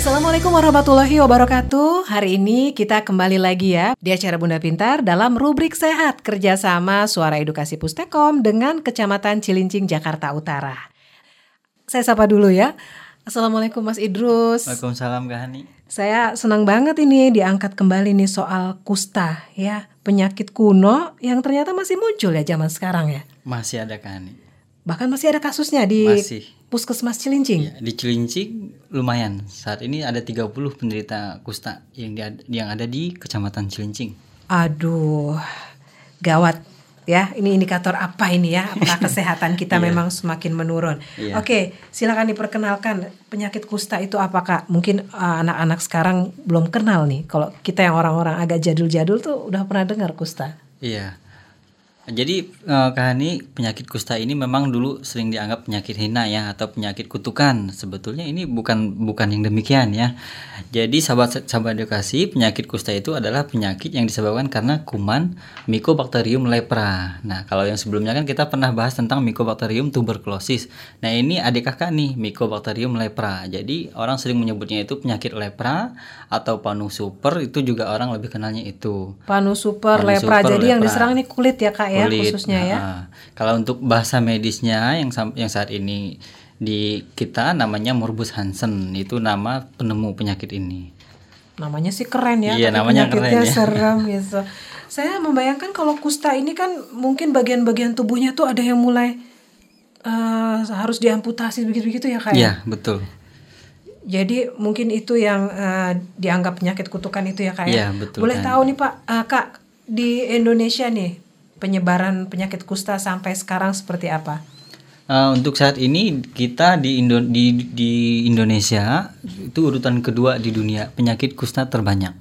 Assalamualaikum warahmatullahi wabarakatuh. Hari ini kita kembali lagi ya di acara Bunda Pintar dalam rubrik Sehat kerjasama Suara Edukasi Pustekom dengan Kecamatan Cilincing, Jakarta Utara. Saya sapa dulu ya. Assalamualaikum Mas Idrus. Waalaikumsalam Kak Hani. Saya senang banget ini diangkat kembali nih soal kusta ya penyakit kuno yang ternyata masih muncul ya zaman sekarang ya. Masih ada Kak Hani. Bahkan masih ada kasusnya di Masih. Puskesmas Cilincing. Ya, di Cilincing lumayan. Saat ini ada 30 penderita kusta yang di, yang ada di Kecamatan Cilincing. Aduh, gawat ya. Ini indikator apa ini ya? Apakah kesehatan kita memang semakin menurun? Iya. Oke, silakan diperkenalkan penyakit kusta itu apa kak? Mungkin uh, anak-anak sekarang belum kenal nih. Kalau kita yang orang-orang agak jadul-jadul tuh udah pernah dengar kusta. Iya. Jadi eh, Kak Hani, penyakit kusta ini memang dulu sering dianggap penyakit hina ya atau penyakit kutukan. Sebetulnya ini bukan bukan yang demikian ya. Jadi sahabat sahabat edukasi, penyakit kusta itu adalah penyakit yang disebabkan karena kuman Mycobacterium lepra. Nah, kalau yang sebelumnya kan kita pernah bahas tentang Mycobacterium tuberculosis. Nah, ini adik kakak nih Mycobacterium lepra. Jadi orang sering menyebutnya itu penyakit lepra atau panu super itu juga orang lebih kenalnya itu. Panu super Panu lepra. super, Jadi yang diserang ini kulit ya kak ya Kulit. khususnya ya. Nah, kalau untuk bahasa medisnya yang yang saat ini di kita namanya Morbus Hansen itu nama penemu penyakit ini. Namanya sih keren ya, Iya, tapi namanya keren ya. serem gitu. Saya membayangkan kalau kusta ini kan mungkin bagian-bagian tubuhnya tuh ada yang mulai eh, harus diamputasi begitu-begitu ya kak. ya? Iya, betul. Jadi mungkin itu yang eh, dianggap penyakit kutukan itu ya kak ya. Iya, betul, Boleh Kak. tahu nih pak, eh, kak di Indonesia nih penyebaran penyakit kusta sampai sekarang seperti apa? Eh, untuk saat ini kita di, Indo- di di Indonesia itu urutan kedua di dunia penyakit kusta terbanyak.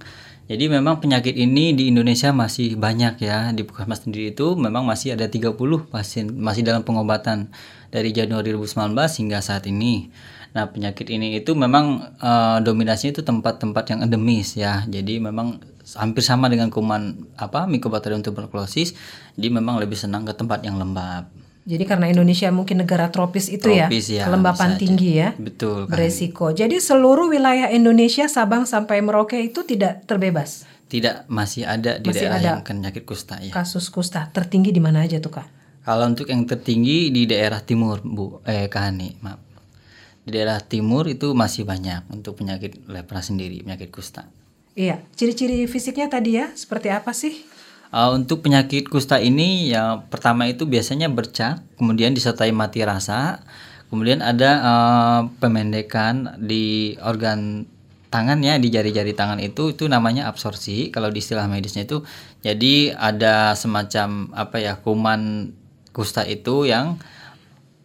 Jadi memang penyakit ini di Indonesia masih banyak ya. Di Puskesmas sendiri itu memang masih ada 30 pasien masih dalam pengobatan dari Januari 2019 hingga saat ini. Nah, penyakit ini itu memang eh, dominasinya itu tempat-tempat yang endemis ya. Jadi memang hampir sama dengan kuman apa Mycobacterium tuberculosis. Jadi memang lebih senang ke tempat yang lembab. Jadi karena Indonesia mungkin negara tropis itu Tropis ya, ya, kelembapan tinggi aja. ya. Betul. Kak. beresiko. Jadi seluruh wilayah Indonesia Sabang sampai Merauke itu tidak terbebas Tidak masih ada di Masih daerah ada. yang penyakit kusta ya. kasus kusta. Tertinggi di mana aja tuh kak? Kalau untuk yang tertinggi di daerah timur, Bu, eh Kahani, maaf. Di daerah timur itu masih banyak untuk penyakit lepra sendiri, penyakit kusta. Iya, ciri-ciri fisiknya tadi ya seperti apa sih? Uh, untuk penyakit kusta ini yang pertama itu biasanya bercak, kemudian disertai mati rasa, kemudian ada uh, pemendekan di organ tangan ya di jari-jari tangan itu itu namanya absorpsi kalau di istilah medisnya itu jadi ada semacam apa ya kuman kusta itu yang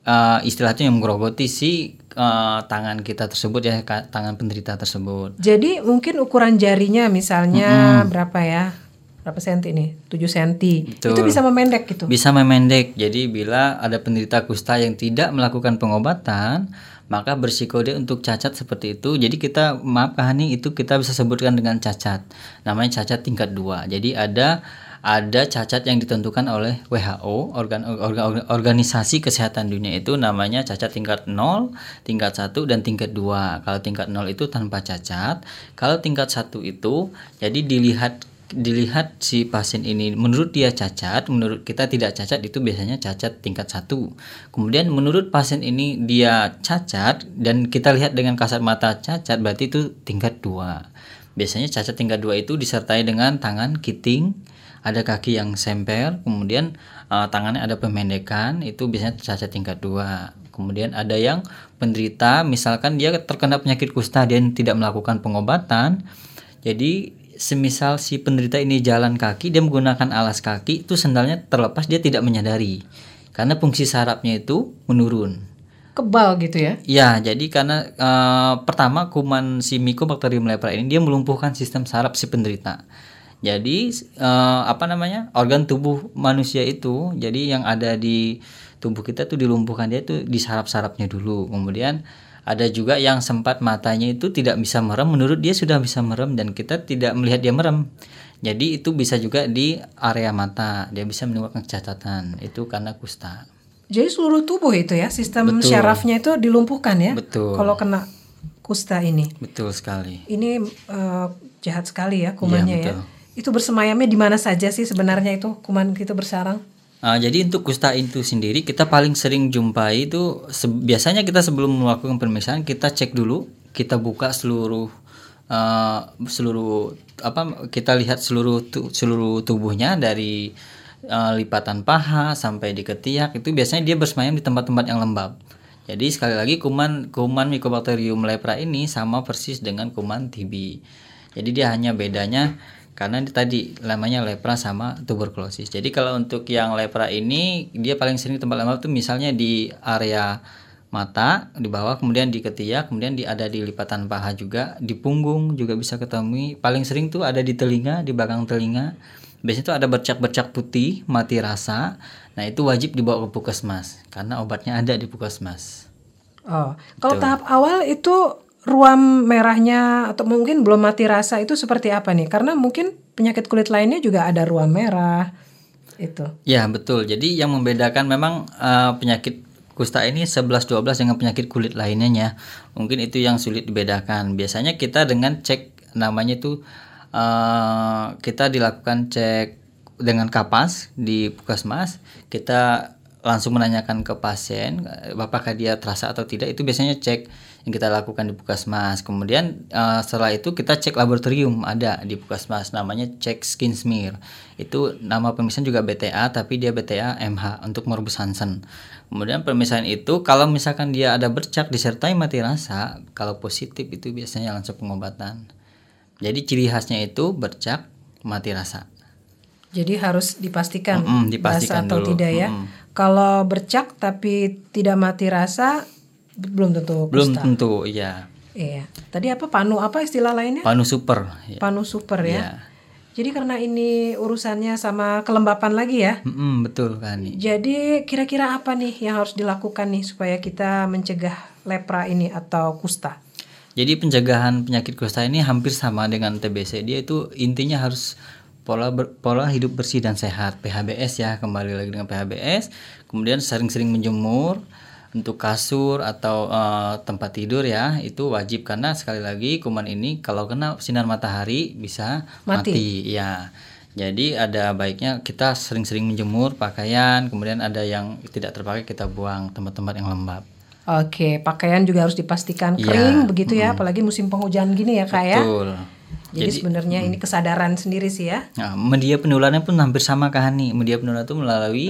uh, istilahnya yang menggerogoti si uh, tangan kita tersebut ya tangan penderita tersebut Jadi mungkin ukuran jarinya misalnya berapa ya? Berapa senti nih? 7 senti. Betul. Itu bisa memendek gitu. bisa memendek. Jadi bila ada penderita kusta yang tidak melakukan pengobatan, maka bersiko dia untuk cacat seperti itu. Jadi kita maaf Kak Hani itu kita bisa sebutkan dengan cacat. Namanya cacat tingkat 2. Jadi ada ada cacat yang ditentukan oleh WHO, organ, organ, organ- organisasi kesehatan dunia itu namanya cacat tingkat 0, tingkat 1 dan tingkat 2. Kalau tingkat 0 itu tanpa cacat, kalau tingkat 1 itu jadi dilihat dilihat si pasien ini menurut dia cacat, menurut kita tidak cacat itu biasanya cacat tingkat satu. Kemudian menurut pasien ini dia cacat dan kita lihat dengan kasat mata cacat berarti itu tingkat dua. Biasanya cacat tingkat dua itu disertai dengan tangan kiting, ada kaki yang semper, kemudian eh, tangannya ada pemendekan, itu biasanya cacat tingkat dua. Kemudian ada yang penderita, misalkan dia terkena penyakit kusta dan tidak melakukan pengobatan, jadi semisal si penderita ini jalan kaki, dia menggunakan alas kaki, itu sendalnya terlepas dia tidak menyadari. Karena fungsi sarafnya itu menurun. Kebal gitu ya. Ya, jadi karena eh, pertama kuman si Mycobacterium lepra ini dia melumpuhkan sistem saraf si penderita. Jadi eh, apa namanya organ tubuh manusia itu, jadi yang ada di tubuh kita tuh dilumpuhkan dia tuh di saraf-sarafnya dulu. Kemudian ada juga yang sempat matanya itu tidak bisa merem, menurut dia sudah bisa merem dan kita tidak melihat dia merem. Jadi itu bisa juga di area mata, dia bisa menimbulkan kecacatan. Itu karena kusta. Jadi seluruh tubuh itu ya sistem Betul. syarafnya itu dilumpuhkan ya. Betul. Kalau kena kusta ini. Betul sekali. Ini eh, jahat sekali ya kumannya Iya, ya. betul. Itu bersemayamnya di mana saja sih sebenarnya itu kuman itu bersarang? Ah, jadi untuk kusta itu sendiri kita paling sering jumpai itu se- biasanya kita sebelum melakukan pemeriksaan kita cek dulu, kita buka seluruh eh, seluruh apa kita lihat seluruh tu- seluruh tubuhnya dari eh, lipatan paha sampai di ketiak itu biasanya dia bersemayam di tempat-tempat yang lembab. Jadi sekali lagi kuman kuman Mycobacterium lepra ini sama persis dengan kuman TB. Jadi dia hanya bedanya karena tadi namanya lepra sama tuberkulosis. Jadi kalau untuk yang lepra ini dia paling sering tempat lembab itu misalnya di area mata di bawah kemudian di ketiak kemudian di ada di lipatan paha juga di punggung juga bisa ketemu. Paling sering tuh ada di telinga di belakang telinga. Biasanya tuh ada bercak-bercak putih mati rasa. Nah itu wajib dibawa ke puskesmas karena obatnya ada di puskesmas. Oh, kalau tahap awal itu ruam merahnya atau mungkin belum mati rasa itu seperti apa nih? Karena mungkin penyakit kulit lainnya juga ada ruam merah itu. Ya betul. Jadi yang membedakan memang eh, penyakit kusta ini 11-12 dengan penyakit kulit lainnya ya. Mungkin itu yang sulit dibedakan. Biasanya kita dengan cek namanya itu eh, kita dilakukan cek dengan kapas di puskesmas. Kita langsung menanyakan ke pasien apakah dia terasa atau tidak. Itu biasanya cek yang kita lakukan di puskesmas. Kemudian eh, setelah itu kita cek laboratorium ada di puskesmas namanya cek skin smear. Itu nama pemeriksaan juga BTA tapi dia BTA MH untuk morbus Hansen. Kemudian pemeriksaan itu kalau misalkan dia ada bercak disertai mati rasa, kalau positif itu biasanya langsung pengobatan. Jadi ciri khasnya itu bercak mati rasa. Jadi harus dipastikan, Mm-mm, dipastikan basah atau dulu. tidak ya. Mm-mm. Kalau bercak tapi tidak mati rasa belum tentu Belum kusta. tentu, ya. Iya. Tadi apa panu apa istilah lainnya? Panu super. Ya. Panu super ya. Iya. Jadi karena ini urusannya sama kelembapan lagi ya. Mm-mm, betul kan. Jadi kira-kira apa nih yang harus dilakukan nih supaya kita mencegah lepra ini atau kusta? Jadi pencegahan penyakit kusta ini hampir sama dengan TBC. Dia itu intinya harus pola ber- pola hidup bersih dan sehat PHBS ya kembali lagi dengan PHBS. Kemudian sering-sering menjemur untuk kasur atau eh, tempat tidur ya itu wajib karena sekali lagi kuman ini kalau kena sinar matahari bisa Mati. mati, ya. Jadi ada baiknya kita sering-sering menjemur pakaian, kemudian ada yang tidak terpakai kita buang tempat-tempat yang lembab. Oke, pakaian juga harus dipastikan Iya, kering begitu ya, apalagi musim penghujan gini ya kak ya. Betul. Jadi, sebenarnya ini kesadaran sendiri sih ya. Nah, media penularannya pun hampir sama Kak Hani. Media penularan itu melalui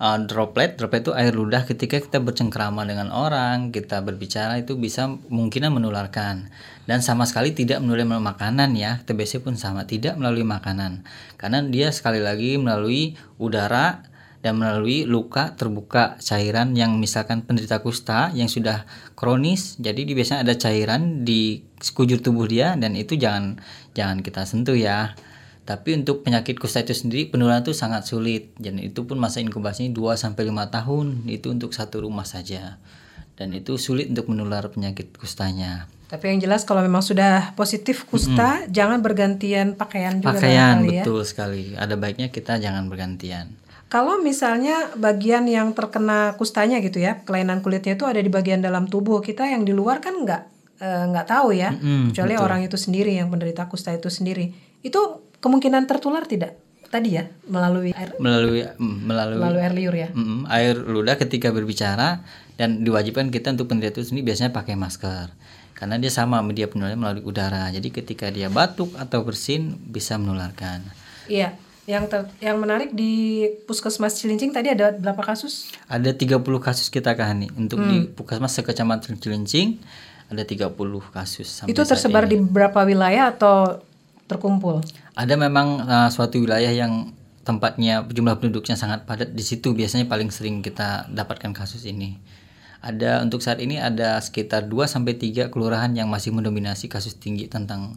uh, droplet. Droplet itu air ludah ketika kita bercengkrama dengan orang, kita berbicara itu bisa mungkinan menularkan. Dan sama sekali tidak melalui makanan ya. TBC pun sama, tidak melalui makanan. Karena dia sekali lagi melalui udara dan melalui luka terbuka cairan yang misalkan penderita kusta yang sudah kronis jadi di biasanya ada cairan di sekujur tubuh dia dan itu jangan jangan kita sentuh ya tapi untuk penyakit kusta itu sendiri penularan itu sangat sulit. Dan itu pun masa inkubasinya 2 sampai 5 tahun itu untuk satu rumah saja. Dan itu sulit untuk menular penyakit kustanya. Tapi yang jelas kalau memang sudah positif kusta, jangan bergantian pakaian juga pakaian barangkali ya. betul sekali. Ada baiknya kita jangan bergantian. Kalau misalnya bagian yang terkena kustanya gitu ya, kelainan kulitnya itu ada di bagian dalam tubuh kita yang di luar kan nggak eh, nggak tahu ya, Mm-mm, kecuali orang itu sendiri yang penderita kusta itu sendiri. Itu kemungkinan tertular tidak? Tadi ya melalui air melalui mm, melalui melalui air liur ya. Mm, air ludah ketika berbicara dan diwajibkan kita untuk penderita itu sendiri biasanya pakai masker karena dia sama media penularan melalui udara jadi ketika dia batuk atau bersin bisa menularkan Iya. Yang ter- yang menarik di Puskesmas Cilincing tadi ada berapa kasus? ada 30 kasus kita Kak Hani untuk di puskesmas sekecamatan Cilincing ada 30 kasus sampai itu tersebar di beberapa wilayah atau terkumpul? Ada memang uh, suatu wilayah yang tempatnya jumlah penduduknya sangat padat di situ biasanya paling sering kita dapatkan kasus ini. Ada untuk saat ini ada sekitar 2 sampai 3 kelurahan yang masih mendominasi kasus tinggi tentang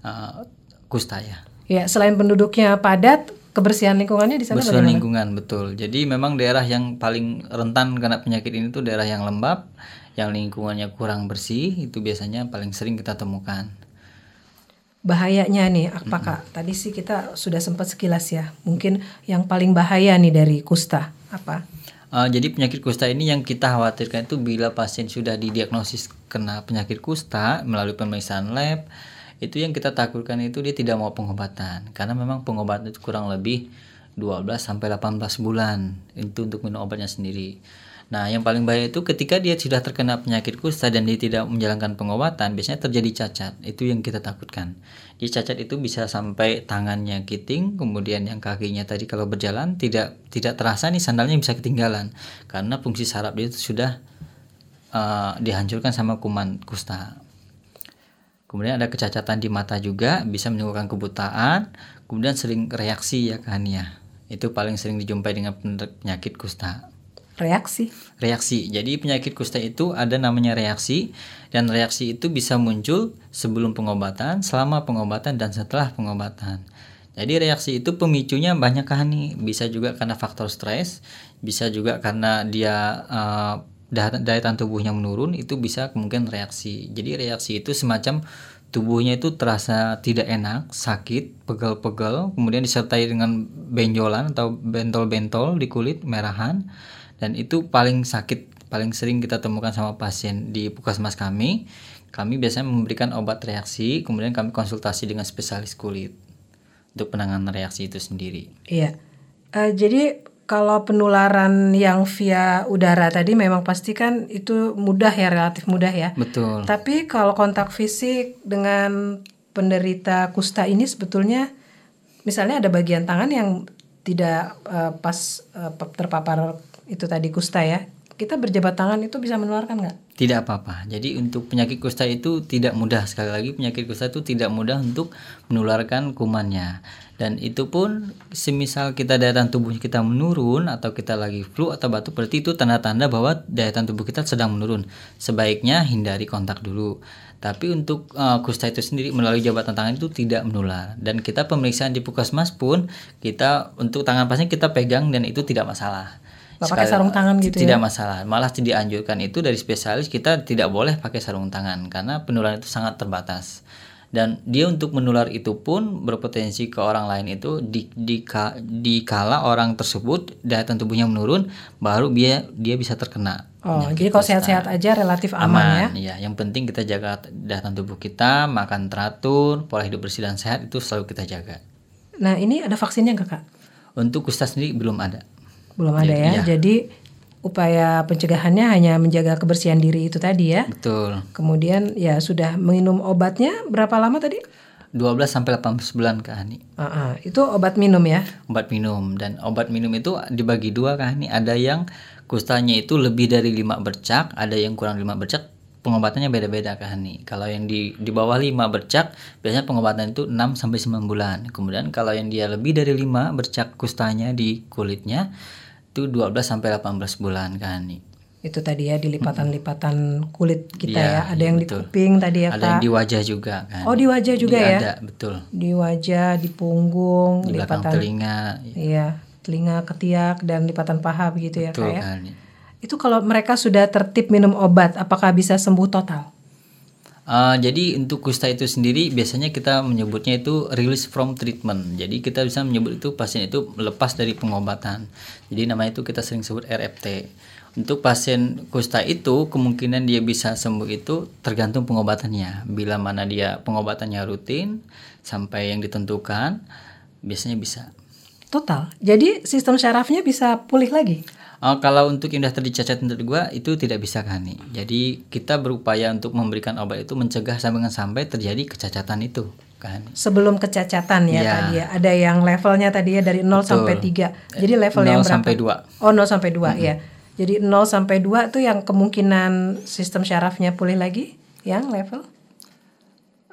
uh, kusta ya. Ya, selain penduduknya padat, kebersihan lingkungannya di sana Bersihan bagaimana? lingkungan betul. Jadi memang daerah yang paling rentan kena penyakit ini tuh daerah yang lembab, yang lingkungannya kurang bersih itu biasanya paling sering kita temukan. Bahayanya nih, apa Kak? Tadi sih kita sudah sempat sekilas ya. Mungkin yang paling bahaya nih dari kusta apa? Uh, jadi penyakit kusta ini yang kita khawatirkan itu bila pasien sudah didiagnosis kena penyakit kusta melalui pemeriksaan lab, itu yang kita takutkan itu dia tidak mau pengobatan karena memang pengobatan itu kurang lebih 12 sampai 18 bulan itu untuk minum obatnya sendiri. Nah, yang paling bahaya itu ketika dia sudah terkena penyakit kusta dan dia tidak menjalankan pengobatan, biasanya terjadi cacat. Itu yang kita takutkan. Di cacat itu bisa sampai tangannya kiting, kemudian yang kakinya tadi kalau berjalan tidak tidak terasa nih sandalnya bisa ketinggalan karena fungsi saraf dia itu sudah uh, dihancurkan sama kuman kusta. Kemudian ada kecacatan di mata juga bisa menimbulkan kebutaan, kemudian sering reaksi ya kan ya. Itu paling sering dijumpai dengan penyakit kusta reaksi. Reaksi. Jadi penyakit kusta itu ada namanya reaksi dan reaksi itu bisa muncul sebelum pengobatan selama pengobatan dan setelah pengobatan. Jadi reaksi itu pemicunya banyak kan nih. Bisa juga karena faktor stres bisa juga karena dia uh, daya tahan tubuhnya menurun itu bisa kemungkinan reaksi. Jadi reaksi itu semacam tubuhnya itu terasa tidak enak, sakit, pegel-pegel, kemudian disertai dengan benjolan atau bentol-bentol di kulit, merahan dan itu paling sakit paling sering kita temukan sama pasien di puskesmas kami kami biasanya memberikan obat reaksi kemudian kami konsultasi dengan spesialis kulit untuk penanganan reaksi itu sendiri iya uh, jadi kalau penularan yang via udara tadi memang pasti kan itu mudah ya relatif mudah ya. Betul. Tapi kalau kontak fisik dengan penderita kusta ini sebetulnya misalnya ada bagian tangan yang tidak uh, pas uh, terpapar itu tadi kusta ya, kita berjabat tangan itu bisa menularkan nggak? Tidak apa-apa. Jadi untuk penyakit kusta itu tidak mudah sekali lagi penyakit kusta itu tidak mudah untuk menularkan kumannya. Dan itu pun semisal kita daya tahan tubuh kita menurun atau kita lagi flu atau batuk berarti itu tanda-tanda bahwa daya tahan tubuh kita sedang menurun. Sebaiknya hindari kontak dulu. Tapi untuk uh, kusta itu sendiri melalui jabatan tangan itu tidak menular. Dan kita pemeriksaan di puskesmas pun kita untuk tangan pasien kita pegang dan itu tidak masalah. Pakai sarung tangan gitu tidak ya? masalah malah dianjurkan itu dari spesialis kita tidak boleh pakai sarung tangan karena penularan itu sangat terbatas dan dia untuk menular itu pun berpotensi ke orang lain itu di, di, di kala orang tersebut daya tahan tubuhnya menurun baru dia dia bisa terkena Oh, jadi kalau sehat-sehat aja relatif aman, aman ya. ya. Yang penting kita jaga daya tahan tubuh kita, makan teratur, pola hidup bersih dan sehat itu selalu kita jaga. Nah, ini ada vaksinnya nggak kak? Untuk kusta sendiri belum ada belum ada ya. ya. Jadi upaya pencegahannya hanya menjaga kebersihan diri itu tadi ya. Betul. Kemudian ya sudah minum obatnya berapa lama tadi? 12 sampai 18 bulan Kak Hani. Uh -uh. Itu obat minum ya? Obat minum dan obat minum itu dibagi dua Kak Hani. Ada yang kustanya itu lebih dari 5 bercak, ada yang kurang 5 bercak. Pengobatannya beda-beda Kak Hani. Kalau yang di di bawah 5 bercak, biasanya pengobatan itu 6 sampai 9 bulan. Kemudian kalau yang dia lebih dari 5 bercak kustanya di kulitnya, itu 12 sampai 18 bulan kan nih. Itu tadi ya di lipatan-lipatan kulit kita ya. ya. Ada yang betul. di kuping tadi ya, Ada yang di wajah juga kan. Oh, di wajah juga di ya? Ada, betul. Di wajah, di punggung, di lipatan telinga. Iya, telinga, ketiak dan lipatan paha begitu ya, betul, ya, Kak kan. Itu kalau mereka sudah tertib minum obat, apakah bisa sembuh total? Uh, jadi untuk kusta itu sendiri biasanya kita menyebutnya itu release from treatment. Jadi kita bisa menyebut itu pasien itu lepas dari pengobatan. Jadi namanya itu kita sering sebut RFT. Untuk pasien kusta itu kemungkinan dia bisa sembuh itu tergantung pengobatannya. Bila mana dia pengobatannya rutin sampai yang ditentukan biasanya bisa. Total. Jadi sistem syarafnya bisa pulih lagi. Uh, kalau untuk yang sudah terjadi cacat menurut gua itu tidak bisa kan nih. Jadi kita berupaya untuk memberikan obat itu mencegah sampai sampai terjadi kecacatan itu kan. Sebelum kecacatan ya, ya. tadi ya. Ada yang levelnya tadi ya dari 0 Betul. sampai 3. Jadi level 0 yang berapa? sampai 2. Oh, 0 sampai 2 -hmm. ya. Jadi 0 sampai 2 itu yang kemungkinan sistem syarafnya pulih lagi yang level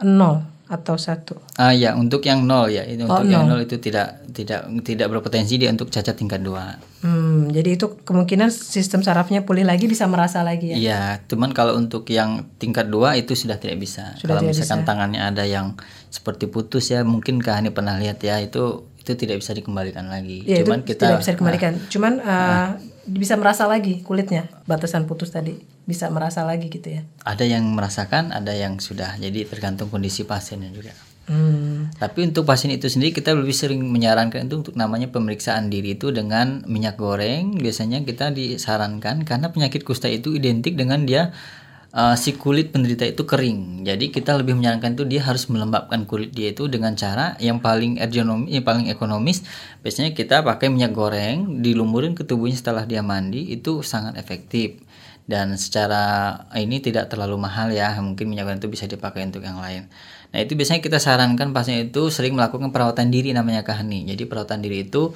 0 atau satu? Ah ya untuk yang nol ya itu oh, untuk nol. yang nol itu tidak tidak tidak berpotensi dia untuk cacat tingkat dua. Hmm, jadi itu kemungkinan sistem sarafnya pulih lagi bisa merasa lagi ya? Iya, cuman kalau untuk yang tingkat dua itu sudah tidak bisa. Sudah kalau tidak misalkan bisa. tangannya ada yang seperti putus ya mungkin kah ini pernah lihat ya itu itu tidak bisa dikembalikan lagi. Ya, cuman kita tidak bisa dikembalikan. Nah, cuman uh, nah, bisa merasa lagi kulitnya batasan putus tadi bisa merasa lagi gitu ya ada yang merasakan ada yang sudah jadi tergantung kondisi pasiennya juga hmm. Tapi untuk pasien itu sendiri kita lebih sering menyarankan itu untuk namanya pemeriksaan diri itu dengan minyak goreng. Biasanya kita disarankan karena penyakit kusta itu identik dengan dia uh, si kulit penderita itu kering. Jadi kita lebih menyarankan itu dia harus melembabkan kulit dia itu dengan cara yang paling ergonomis, yang paling ekonomis. Biasanya kita pakai minyak goreng, dilumurin ke tubuhnya setelah dia mandi itu sangat efektif dan secara ini tidak terlalu mahal ya mungkin minyak goreng itu bisa dipakai untuk yang lain nah itu biasanya kita sarankan pasien itu sering melakukan perawatan diri namanya kahani jadi perawatan diri itu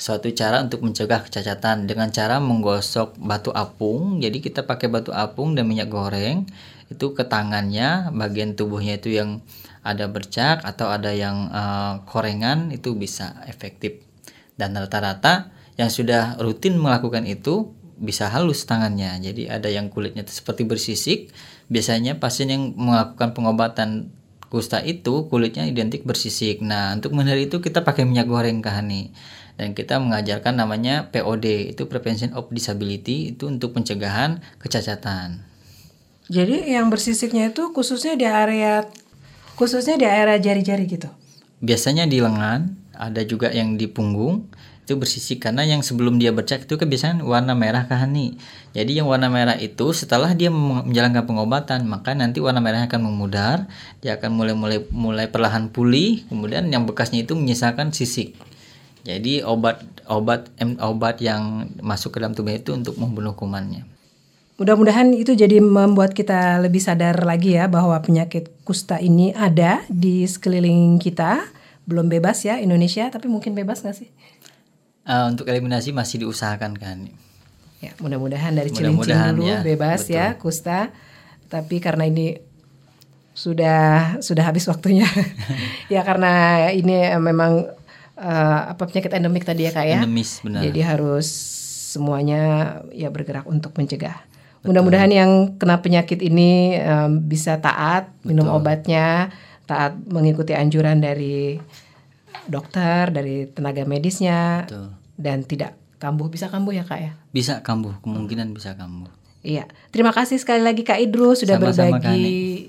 suatu cara untuk mencegah kecacatan dengan cara menggosok batu apung jadi kita pakai batu apung dan minyak goreng itu ke tangannya bagian tubuhnya itu yang ada bercak atau ada yang uh, korengan itu bisa efektif dan rata-rata yang sudah rutin melakukan itu bisa halus tangannya. Jadi ada yang kulitnya seperti bersisik. Biasanya pasien yang melakukan pengobatan kusta itu kulitnya identik bersisik. Nah, untuk menghindari itu kita pakai minyak goreng kahani. Dan kita mengajarkan namanya POD, itu Prevention of Disability, itu untuk pencegahan kecacatan. Jadi yang bersisiknya itu khususnya di area khususnya di area jari-jari gitu. Biasanya di lengan, ada juga yang di punggung itu bersisik karena yang sebelum dia bercak itu kebiasaan warna merah kahani. Jadi yang warna merah itu setelah dia menjalankan pengobatan maka nanti warna merahnya akan memudar, dia akan mulai mulai mulai perlahan pulih, kemudian yang bekasnya itu menyisakan sisik. Jadi obat obat obat yang masuk ke dalam tubuh itu untuk membunuh kumannya. Mudah-mudahan itu jadi membuat kita lebih sadar lagi ya bahwa penyakit kusta ini ada di sekeliling kita. Belum bebas ya Indonesia, tapi mungkin bebas nggak sih? uh, untuk eliminasi masih diusahakan kan. Ya, mudah-mudahan dari Cilincing mudah dulu ya, bebas betul. ya kusta. Tapi karena ini sudah sudah habis waktunya. ya karena ini memang uh, apa penyakit endemik tadi ya Kak ya. Endemis benar. Jadi harus semuanya ya bergerak untuk mencegah. Mudah-mudahan yang kena penyakit ini um, bisa taat minum Betul. obatnya, taat mengikuti anjuran dari dokter, dari tenaga medisnya, Betul. dan tidak kambuh. Bisa kambuh ya kak ya? Bisa kambuh, kemungkinan bisa kambuh. Iya, terima kasih sekali lagi Kak Idrus sudah Sama-sama berbagi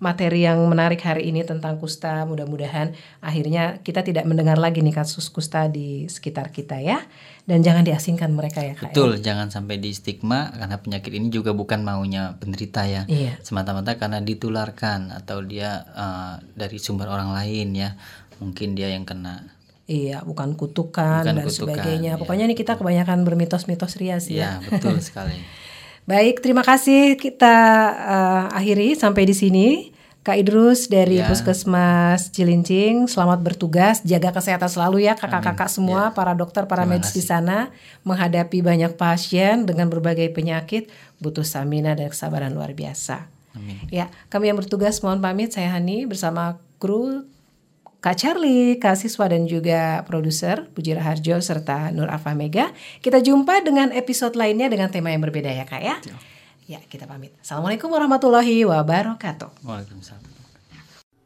materi yang menarik hari ini tentang kusta. Mudah-mudahan akhirnya kita tidak mendengar lagi nih kasus kusta di sekitar kita ya. Dan jangan diasingkan mereka ya Kak. Ya. Betul, ya? jangan sampai di stigma karena penyakit ini juga bukan maunya penderita ya. Iya. Semata-mata karena ditularkan atau dia uh, dari sumber orang lain ya mungkin dia yang kena Iya, bukan kutukan bukan dan kutukan, sebagainya. Ya. Pokoknya ini kita kebanyakan bermitos-mitos rias ya. Iya, betul sekali. Baik, terima kasih kita uh, akhiri sampai di sini. Kak Idrus dari ya. Puskesmas Cilincing, selamat bertugas, jaga kesehatan selalu ya kakak-kakak semua, ya. para dokter, para medis di sana menghadapi banyak pasien dengan berbagai penyakit, butuh stamina dan kesabaran luar biasa. Amin. Ya, kami yang bertugas mohon pamit saya Hani bersama kru Kak Charlie, Kak Siswa dan juga produser Puji Raharjo serta Nur Afa Mega. Kita jumpa dengan episode lainnya dengan tema yang berbeda ya Kak ya. Ya, kita pamit. Assalamualaikum warahmatullahi wabarakatuh. Waalaikumsalam.